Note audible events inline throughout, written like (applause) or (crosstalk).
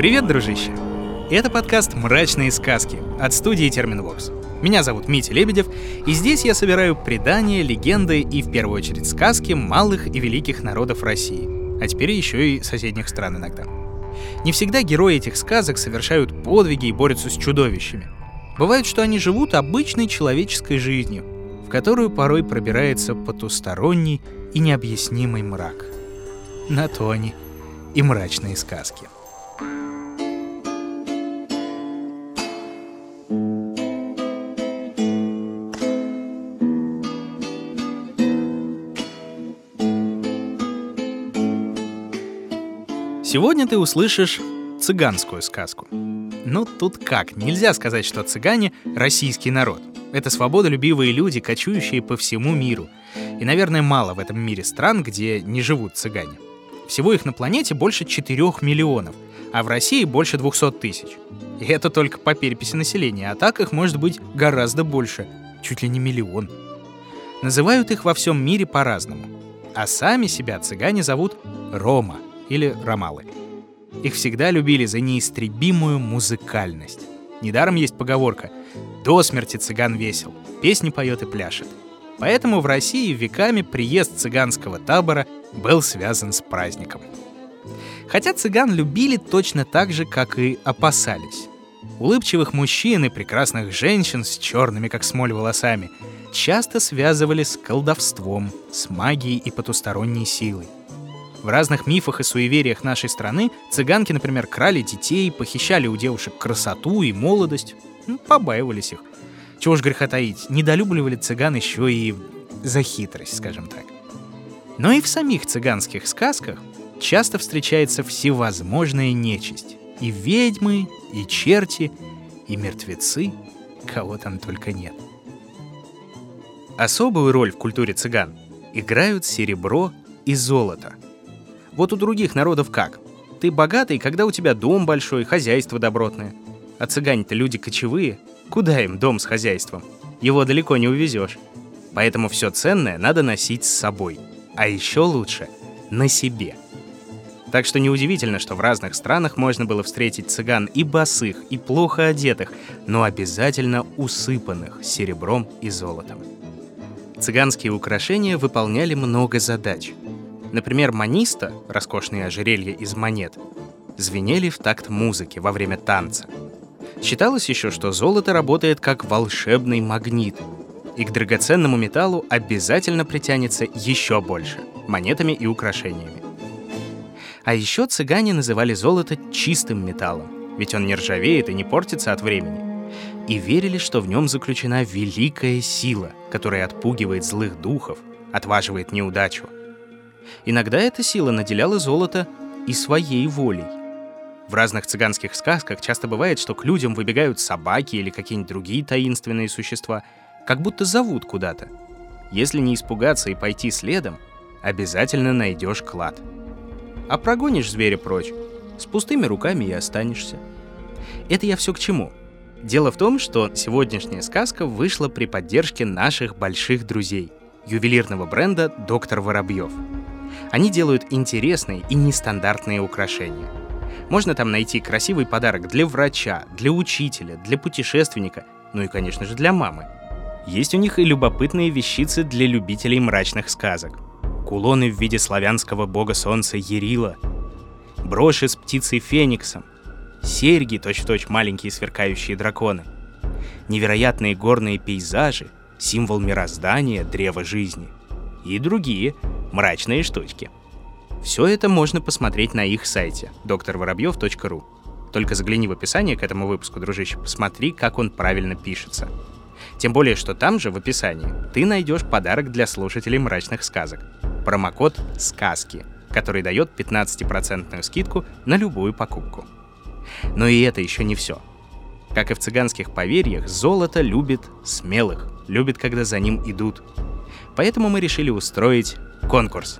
Привет, дружище! Это подкаст «Мрачные сказки» от студии Терминвокс. Меня зовут Митя Лебедев, и здесь я собираю предания, легенды и, в первую очередь, сказки малых и великих народов России, а теперь еще и соседних стран иногда. Не всегда герои этих сказок совершают подвиги и борются с чудовищами. Бывает, что они живут обычной человеческой жизнью, в которую порой пробирается потусторонний и необъяснимый мрак. На то они и мрачные сказки. Сегодня ты услышишь цыганскую сказку. Ну, тут как, нельзя сказать, что цыгане — российский народ. Это свободолюбивые люди, кочующие по всему миру. И, наверное, мало в этом мире стран, где не живут цыгане. Всего их на планете больше 4 миллионов, а в России больше 200 тысяч. И это только по переписи населения, а так их может быть гораздо больше, чуть ли не миллион. Называют их во всем мире по-разному. А сами себя цыгане зовут Рома — или ромалы. Их всегда любили за неистребимую музыкальность. Недаром есть поговорка «До смерти цыган весел, песни поет и пляшет». Поэтому в России веками приезд цыганского табора был связан с праздником. Хотя цыган любили точно так же, как и опасались. Улыбчивых мужчин и прекрасных женщин с черными, как смоль, волосами часто связывали с колдовством, с магией и потусторонней силой. В разных мифах и суевериях нашей страны цыганки, например, крали детей, похищали у девушек красоту и молодость, ну, побаивались их. Чего ж греха таить, недолюбливали цыган еще и за хитрость, скажем так. Но и в самих цыганских сказках часто встречается всевозможная нечисть. И ведьмы, и черти, и мертвецы, кого там только нет. Особую роль в культуре цыган играют серебро и золото — вот у других народов как? Ты богатый, когда у тебя дом большой, хозяйство добротное. А цыгане-то люди кочевые. Куда им дом с хозяйством? Его далеко не увезешь. Поэтому все ценное надо носить с собой. А еще лучше — на себе. Так что неудивительно, что в разных странах можно было встретить цыган и босых, и плохо одетых, но обязательно усыпанных серебром и золотом. Цыганские украшения выполняли много задач — Например, маниста, роскошные ожерелья из монет, звенели в такт музыки во время танца. Считалось еще, что золото работает как волшебный магнит, и к драгоценному металлу обязательно притянется еще больше монетами и украшениями. А еще цыгане называли золото чистым металлом, ведь он не ржавеет и не портится от времени. И верили, что в нем заключена великая сила, которая отпугивает злых духов, отваживает неудачу — Иногда эта сила наделяла золото и своей волей. В разных цыганских сказках часто бывает, что к людям выбегают собаки или какие-нибудь другие таинственные существа, как будто зовут куда-то. Если не испугаться и пойти следом, обязательно найдешь клад. А прогонишь зверя прочь, с пустыми руками и останешься. Это я все к чему? Дело в том, что сегодняшняя сказка вышла при поддержке наших больших друзей — ювелирного бренда «Доктор Воробьев». Они делают интересные и нестандартные украшения. Можно там найти красивый подарок для врача, для учителя, для путешественника, ну и, конечно же, для мамы. Есть у них и любопытные вещицы для любителей мрачных сказок. Кулоны в виде славянского бога солнца Ерила, броши с птицей Фениксом, серьги, точь-в-точь маленькие сверкающие драконы, невероятные горные пейзажи, символ мироздания, древа жизни и другие мрачные штучки. Все это можно посмотреть на их сайте drvoробьев.ру. Только загляни в описание к этому выпуску, дружище, посмотри, как он правильно пишется. Тем более, что там же в описании ты найдешь подарок для слушателей мрачных сказок. Промокод «Сказки», который дает 15% скидку на любую покупку. Но и это еще не все. Как и в цыганских поверьях, золото любит смелых, любит, когда за ним идут. Поэтому мы решили устроить конкурс.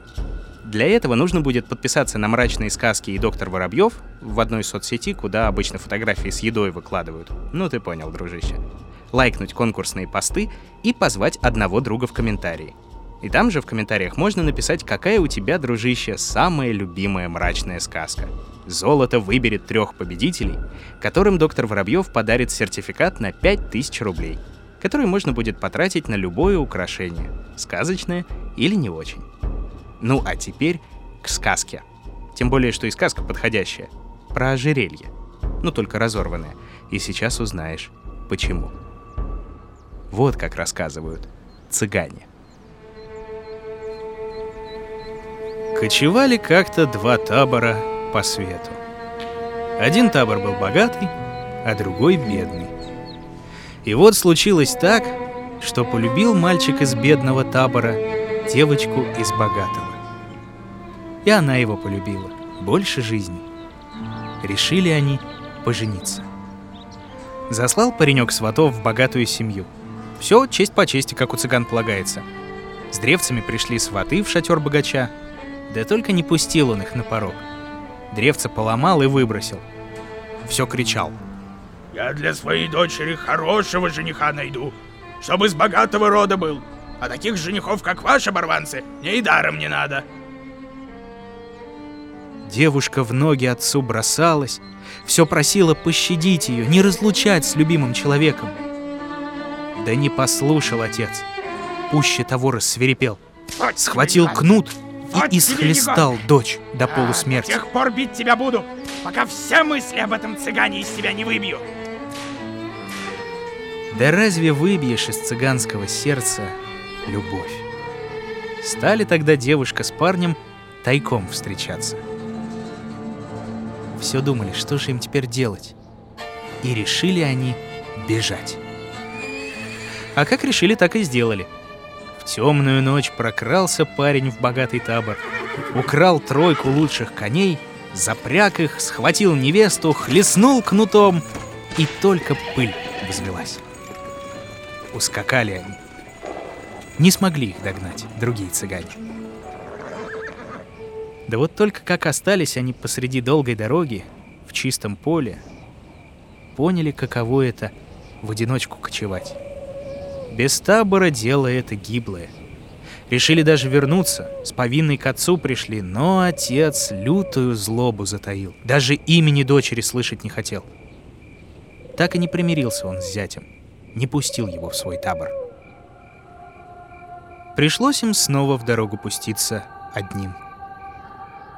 Для этого нужно будет подписаться на «Мрачные сказки» и «Доктор Воробьев» в одной соцсети, куда обычно фотографии с едой выкладывают. Ну ты понял, дружище. Лайкнуть конкурсные посты и позвать одного друга в комментарии. И там же в комментариях можно написать, какая у тебя, дружище, самая любимая мрачная сказка. Золото выберет трех победителей, которым доктор Воробьев подарит сертификат на 5000 рублей, который можно будет потратить на любое украшение, сказочное или не очень. Ну а теперь к сказке. Тем более, что и сказка подходящая. Про ожерелье. Ну только разорванное. И сейчас узнаешь, почему. Вот как рассказывают цыгане. Кочевали как-то два табора по свету. Один табор был богатый, а другой бедный. И вот случилось так, что полюбил мальчик из бедного табора девочку из богатого. И она его полюбила больше жизни. Решили они пожениться. Заслал паренек сватов в богатую семью. Все честь по чести, как у цыган полагается. С древцами пришли сваты в шатер богача, да только не пустил он их на порог. Древце поломал и выбросил. Все кричал. «Я для своей дочери хорошего жениха найду, чтобы из богатого рода был. А таких женихов, как ваши оборванцы, мне и даром не надо». Девушка в ноги отцу бросалась, все просила пощадить ее, не разлучать с любимым человеком. Да не послушал отец. Пуще того рассверепел. Схватил кнут и исхлестал дочь до полусмерти. До тех пор бить тебя буду, пока все мысли об этом цыгане из тебя не выбью. Да разве выбьешь из цыганского сердца любовь? Стали тогда девушка с парнем тайком встречаться. Все думали, что же им теперь делать. И решили они бежать. А как решили, так и сделали — в темную ночь прокрался парень в богатый табор, украл тройку лучших коней, запряг их, схватил невесту, хлестнул кнутом, и только пыль взвелась. Ускакали они. Не смогли их догнать другие цыгане. Да вот только как остались они посреди долгой дороги, в чистом поле, поняли, каково это в одиночку кочевать. Без табора дело это гиблое. Решили даже вернуться, с повинной к отцу пришли, но отец лютую злобу затаил. Даже имени дочери слышать не хотел. Так и не примирился он с зятем, не пустил его в свой табор. Пришлось им снова в дорогу пуститься одним.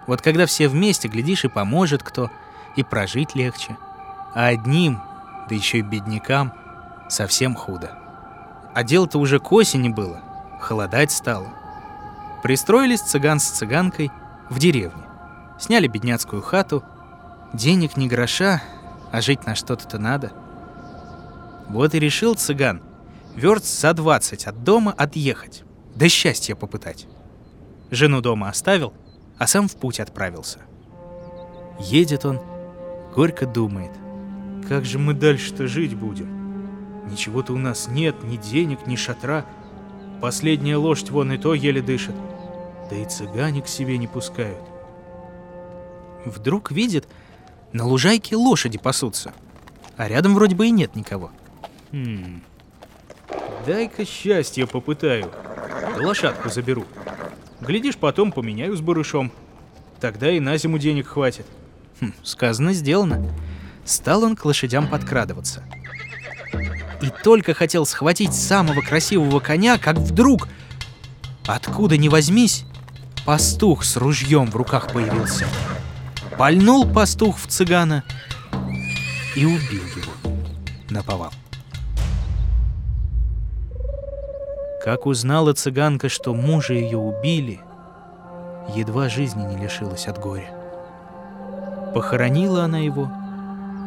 Вот когда все вместе, глядишь, и поможет кто, и прожить легче. А одним, да еще и беднякам, совсем худо. А дело-то уже к осени было, холодать стало. Пристроились цыган с цыганкой в деревне. Сняли бедняцкую хату. Денег ни гроша, а жить на что-то-то надо. Вот и решил цыган верст за 20 от дома отъехать, да счастья попытать. Жену дома оставил, а сам в путь отправился. Едет он, горько думает. Как же мы дальше-то жить будем? Ничего-то у нас нет, ни денег, ни шатра. Последняя лошадь вон и то еле дышит. Да и цыгане к себе не пускают. Вдруг видит, на лужайке лошади пасутся, а рядом вроде бы и нет никого. Хм, дай-ка счастье попытаю, лошадку заберу. Глядишь, потом поменяю с барышом. Тогда и на зиму денег хватит. Хм, сказано, сделано. Стал он к лошадям подкрадываться — и только хотел схватить самого красивого коня, как вдруг, откуда ни возьмись, пастух с ружьем в руках появился. Пальнул пастух в цыгана и убил его наповал. Как узнала цыганка, что мужа ее убили, едва жизни не лишилась от горя. Похоронила она его,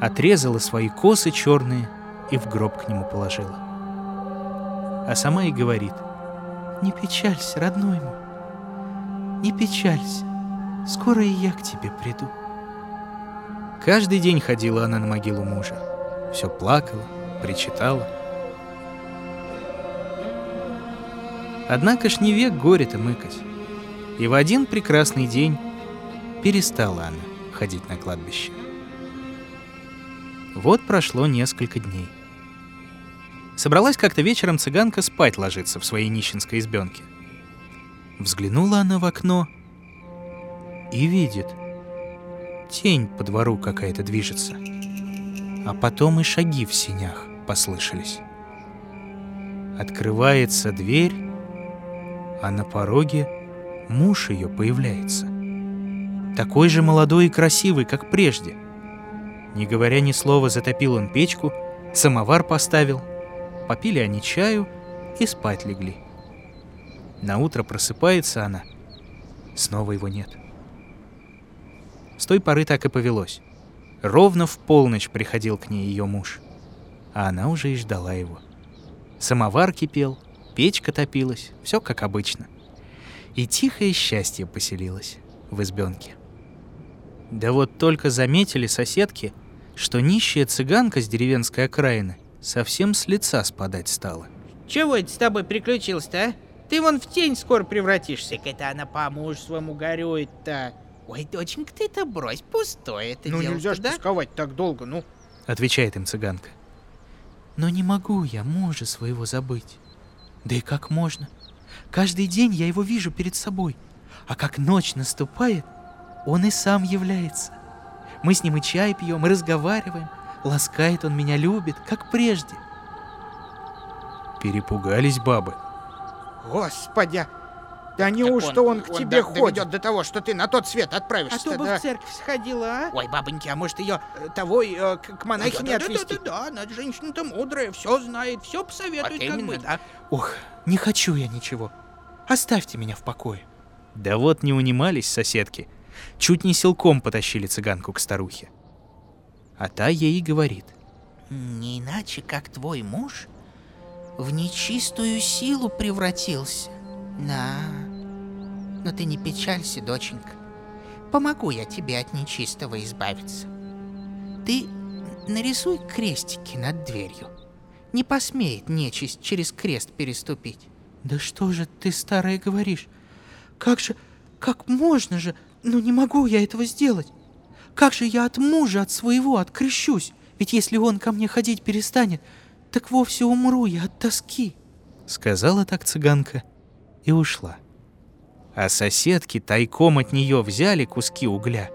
отрезала свои косы черные — и в гроб к нему положила. А сама и говорит, «Не печалься, родной мой, не печалься, скоро и я к тебе приду». Каждый день ходила она на могилу мужа, все плакала, причитала. Однако ж не век горе-то мыкать. И в один прекрасный день перестала она ходить на кладбище. Вот прошло несколько дней. Собралась как-то вечером цыганка спать ложиться в своей нищенской избенке. Взглянула она в окно и видит. Тень по двору какая-то движется. А потом и шаги в синях послышались. Открывается дверь, а на пороге муж ее появляется. Такой же молодой и красивый, как прежде. Не говоря ни слова, затопил он печку, самовар поставил, попили они чаю и спать легли. На утро просыпается она, снова его нет. С той поры так и повелось. Ровно в полночь приходил к ней ее муж, а она уже и ждала его. Самовар кипел, печка топилась, все как обычно. И тихое счастье поселилось в избенке. Да вот только заметили соседки, что нищая цыганка с деревенской окраины совсем с лица спадать стала. Чего это с тобой приключилось-то, а? Ты вон в тень скоро превратишься, это она по мужу своему горюет-то. Ой, доченька, ты это брось, пустое это Ну дело нельзя ж да? тосковать так долго, ну. Отвечает им цыганка. Но не могу я мужа своего забыть. Да и как можно? Каждый день я его вижу перед собой. А как ночь наступает, он и сам является. Мы с ним и чай пьем, и разговариваем. Ласкает он меня, любит, как прежде. Перепугались бабы. Господи, да неужто он, к тебе до- ходит? доведет до того, что ты на тот свет А отправишься, то бы да? в церковь сходила, а? Ой, бабоньки, а может ее э, того э, к, монахине отвезти? Да, да, она женщина-то мудрая, все знает, все Вот посоветует, как именно, быть. да. Ох, не хочу я ничего. Оставьте меня в покое. Да вот не унимались соседки. Чуть не силком потащили цыганку к старухе. А та ей говорит. Не иначе, как твой муж в нечистую силу превратился. На. Но ты не печалься, доченька. Помогу я тебе от нечистого избавиться. Ты нарисуй крестики над дверью. Не посмеет нечисть через крест переступить. Да что же ты, старая, говоришь? Как же, как можно же? Ну не могу я этого сделать. Как же я от мужа, от своего открещусь? Ведь если он ко мне ходить перестанет, так вовсе умру я от тоски. Сказала так цыганка и ушла. А соседки тайком от нее взяли куски угля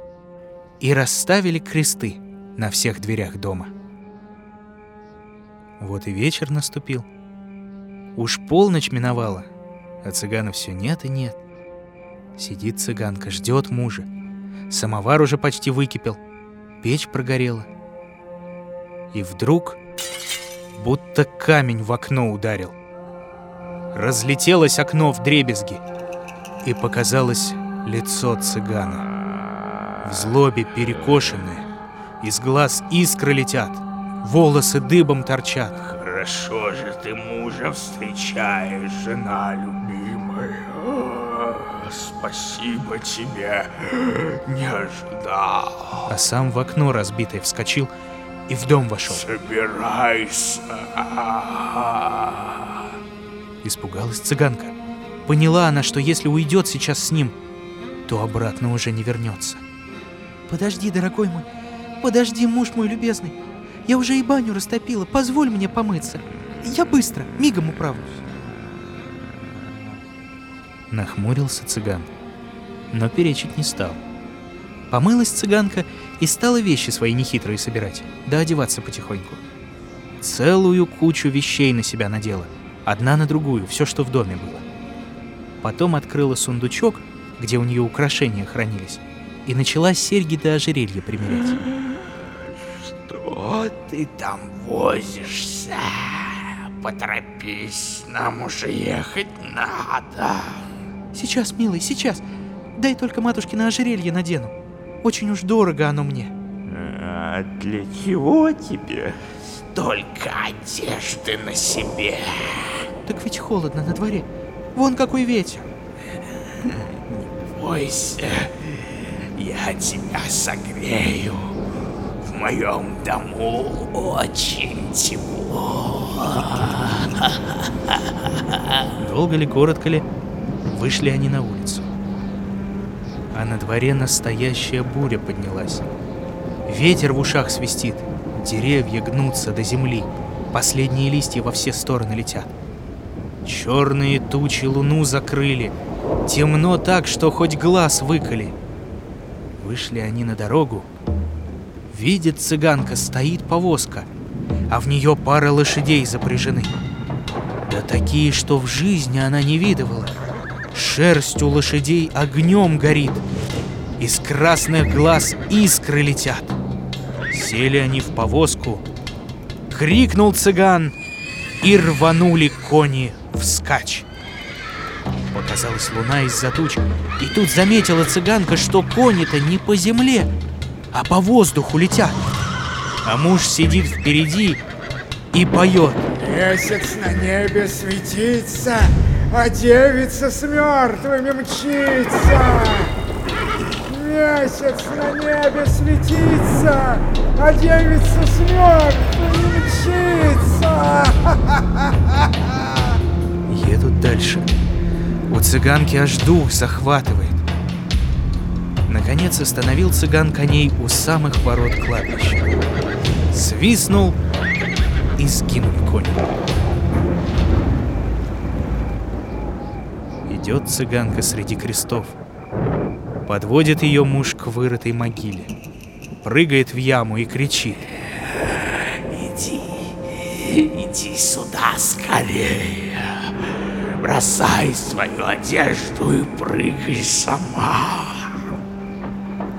и расставили кресты на всех дверях дома. Вот и вечер наступил. Уж полночь миновала, а цыгана все нет и нет. Сидит цыганка, ждет мужа. Самовар уже почти выкипел, печь прогорела. И вдруг будто камень в окно ударил. Разлетелось окно в дребезги, и показалось лицо цыгана. В злобе перекошенное, из глаз искры летят, волосы дыбом торчат. Хорошо же ты мужа встречаешь, жена любимая. Спасибо тебе. Не ожидал. а сам в окно разбитое вскочил и в дом вошел. Собирайся. Испугалась цыганка. Поняла она, что если уйдет сейчас с ним, то обратно уже не вернется. Подожди, дорогой мой, подожди, муж мой любезный. Я уже и баню растопила, позволь мне помыться. Я быстро, мигом управлюсь. Нахмурился цыган, но перечить не стал. Помылась цыганка и стала вещи свои нехитрые собирать, да одеваться потихоньку. Целую кучу вещей на себя надела, одна на другую, все, что в доме было. Потом открыла сундучок, где у нее украшения хранились, и начала серьги до ожерелья примерять. Что ты там возишься? Поторопись, нам уже ехать надо. Сейчас, милый, сейчас. Дай только матушке на ожерелье надену. Очень уж дорого оно мне. А для чего тебе столько одежды на себе? Так ведь холодно на дворе. Вон какой ветер. Бойся, я тебя согрею. В моем дому очень тепло. Долго ли, коротко ли, вышли они на улицу. А на дворе настоящая буря поднялась. Ветер в ушах свистит, деревья гнутся до земли, последние листья во все стороны летят. Черные тучи луну закрыли, Темно так, что хоть глаз выколи. Вышли они на дорогу. Видит цыганка, стоит повозка, а в нее пара лошадей запряжены. Да такие, что в жизни она не видывала. Шерсть у лошадей огнем горит, из красных глаз искры летят. Сели они в повозку, крикнул цыган, и рванули кони вскачь. Показалась луна из-за туч, и тут заметила цыганка, что кони-то не по земле, а по воздуху летят. А муж сидит впереди и поет. Месяц на небе светится, а девица с мертвыми мчится. Месяц на небе светится, а девица с мертвыми мчится. (laughs) Едут дальше. У цыганки аж дух захватывает. Наконец остановил цыган коней у самых ворот кладбища. Свистнул и сгинули кони. Идет цыганка среди крестов. Подводит ее муж к вырытой могиле. Прыгает в яму и кричит. Иди, иди сюда скорее. Бросай свою одежду и прыгай сама.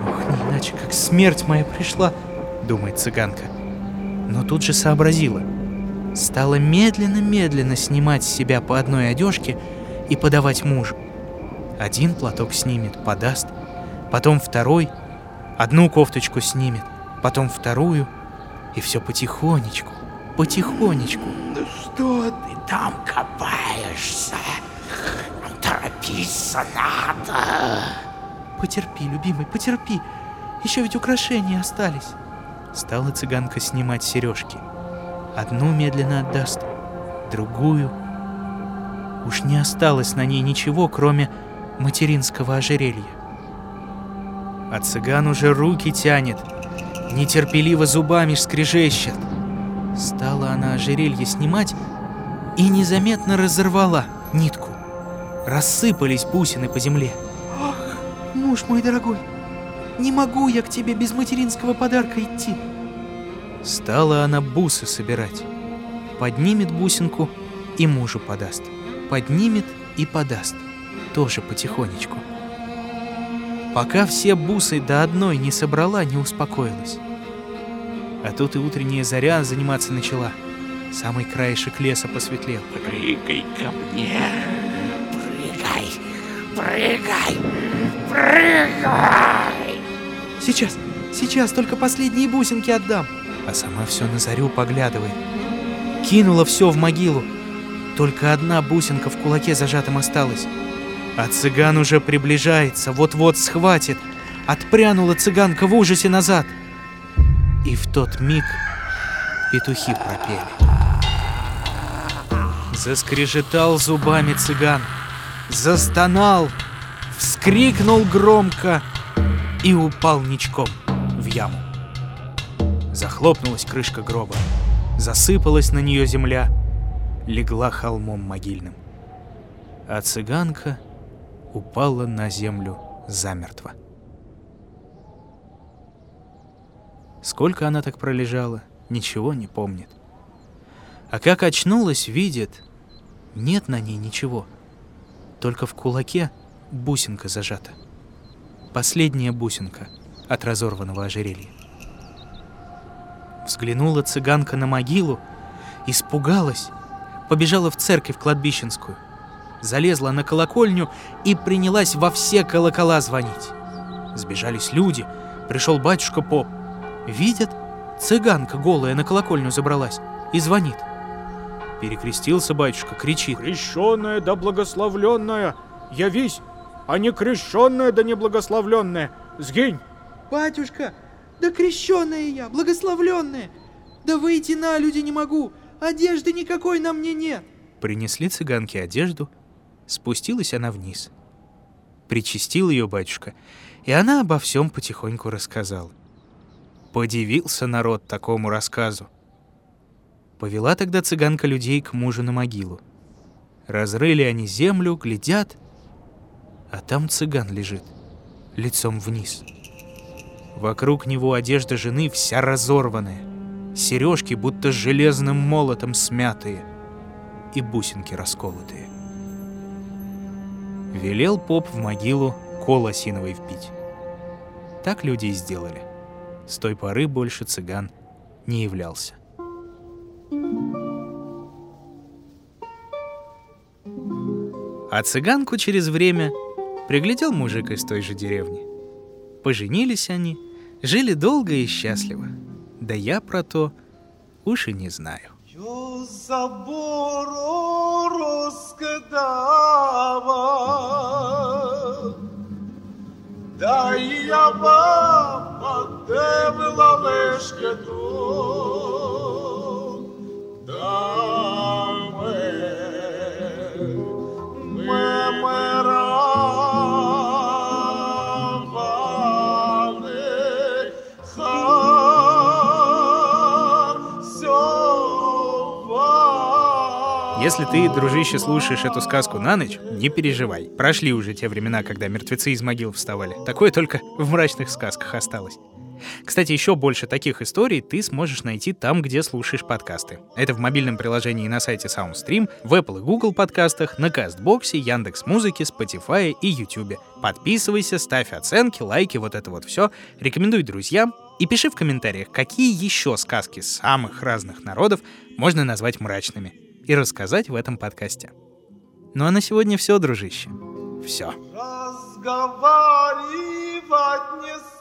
Ох, не иначе, как смерть моя пришла, думает цыганка. Но тут же сообразила. Стала медленно-медленно снимать с себя по одной одежке и подавать мужу. Один платок снимет, подаст, потом второй, одну кофточку снимет, потом вторую, и все потихонечку, потихонечку. Ну что ты там копаешься? Торопиться надо. Потерпи, любимый, потерпи. Еще ведь украшения остались. Стала цыганка снимать сережки. Одну медленно отдаст, другую. Уж не осталось на ней ничего, кроме материнского ожерелья. А цыган уже руки тянет, нетерпеливо зубами скрежещет. Стала она ожерелье снимать и незаметно разорвала нитку. Рассыпались бусины по земле. Муж мой дорогой, не могу я к тебе без материнского подарка идти. Стала она бусы собирать. Поднимет бусинку и мужу подаст. Поднимет и подаст. Тоже потихонечку. Пока все бусы до одной не собрала, не успокоилась. А тут и утренняя заря заниматься начала. Самый краешек леса посветлел. Прыгай ко мне. Прыгай, прыгай, прыгай. Сейчас, сейчас только последние бусинки отдам. а сама все на зарю поглядывает. Кинула все в могилу. Только одна бусинка в кулаке зажатым осталась. А цыган уже приближается, вот-вот схватит. Отпрянула цыганка в ужасе назад. И в тот миг петухи пропели. Заскрежетал зубами цыган, застонал, вскрикнул громко и упал ничком в яму. Захлопнулась крышка гроба. Засыпалась на нее земля. Легла холмом могильным. А цыганка упала на землю замертво. Сколько она так пролежала, ничего не помнит. А как очнулась, видит, нет на ней ничего. Только в кулаке бусинка зажата. Последняя бусинка от разорванного ожерелья. Взглянула цыганка на могилу, испугалась, побежала в церковь кладбищенскую, залезла на колокольню и принялась во все колокола звонить. Сбежались люди, пришел батюшка поп. Видят, цыганка голая на колокольню забралась и звонит. Перекрестился батюшка, кричит. Крещенная да благословленная, явись, а не крещенная да неблагословленная, сгинь. Батюшка, да крещенная я, благословленная. Да выйти на люди не могу, одежды никакой на мне нет. Принесли цыганке одежду, спустилась она вниз. Причастил ее батюшка, и она обо всем потихоньку рассказала. Подивился народ такому рассказу. Повела тогда цыганка людей к мужу на могилу. Разрыли они землю, глядят, А там цыган лежит, лицом вниз. Вокруг него одежда жены вся разорванная, сережки будто железным молотом смятые и бусинки расколотые. Велел поп в могилу кол осиновый впить. Так люди и сделали. С той поры больше цыган не являлся. А цыганку через время приглядел мужик из той же деревни. Поженились они, жили долго и счастливо. Да я про то уж и не знаю. да я баба, де була лишки тут, да ми, ми миравали, хан сьова. Если ты, дружище, слушаешь эту сказку на ночь, не переживай. Прошли уже те времена, когда мертвецы из могил вставали. Такое только в мрачных сказках осталось. Кстати, еще больше таких историй ты сможешь найти там, где слушаешь подкасты. Это в мобильном приложении на сайте SoundStream, в Apple и Google подкастах, на Кастбоксе, Яндекс Музыке, Spotify и YouTube. Подписывайся, ставь оценки, лайки, вот это вот все. Рекомендуй друзьям и пиши в комментариях, какие еще сказки самых разных народов можно назвать мрачными и рассказать в этом подкасте. Ну а на сегодня все, дружище. Все. разговаривать не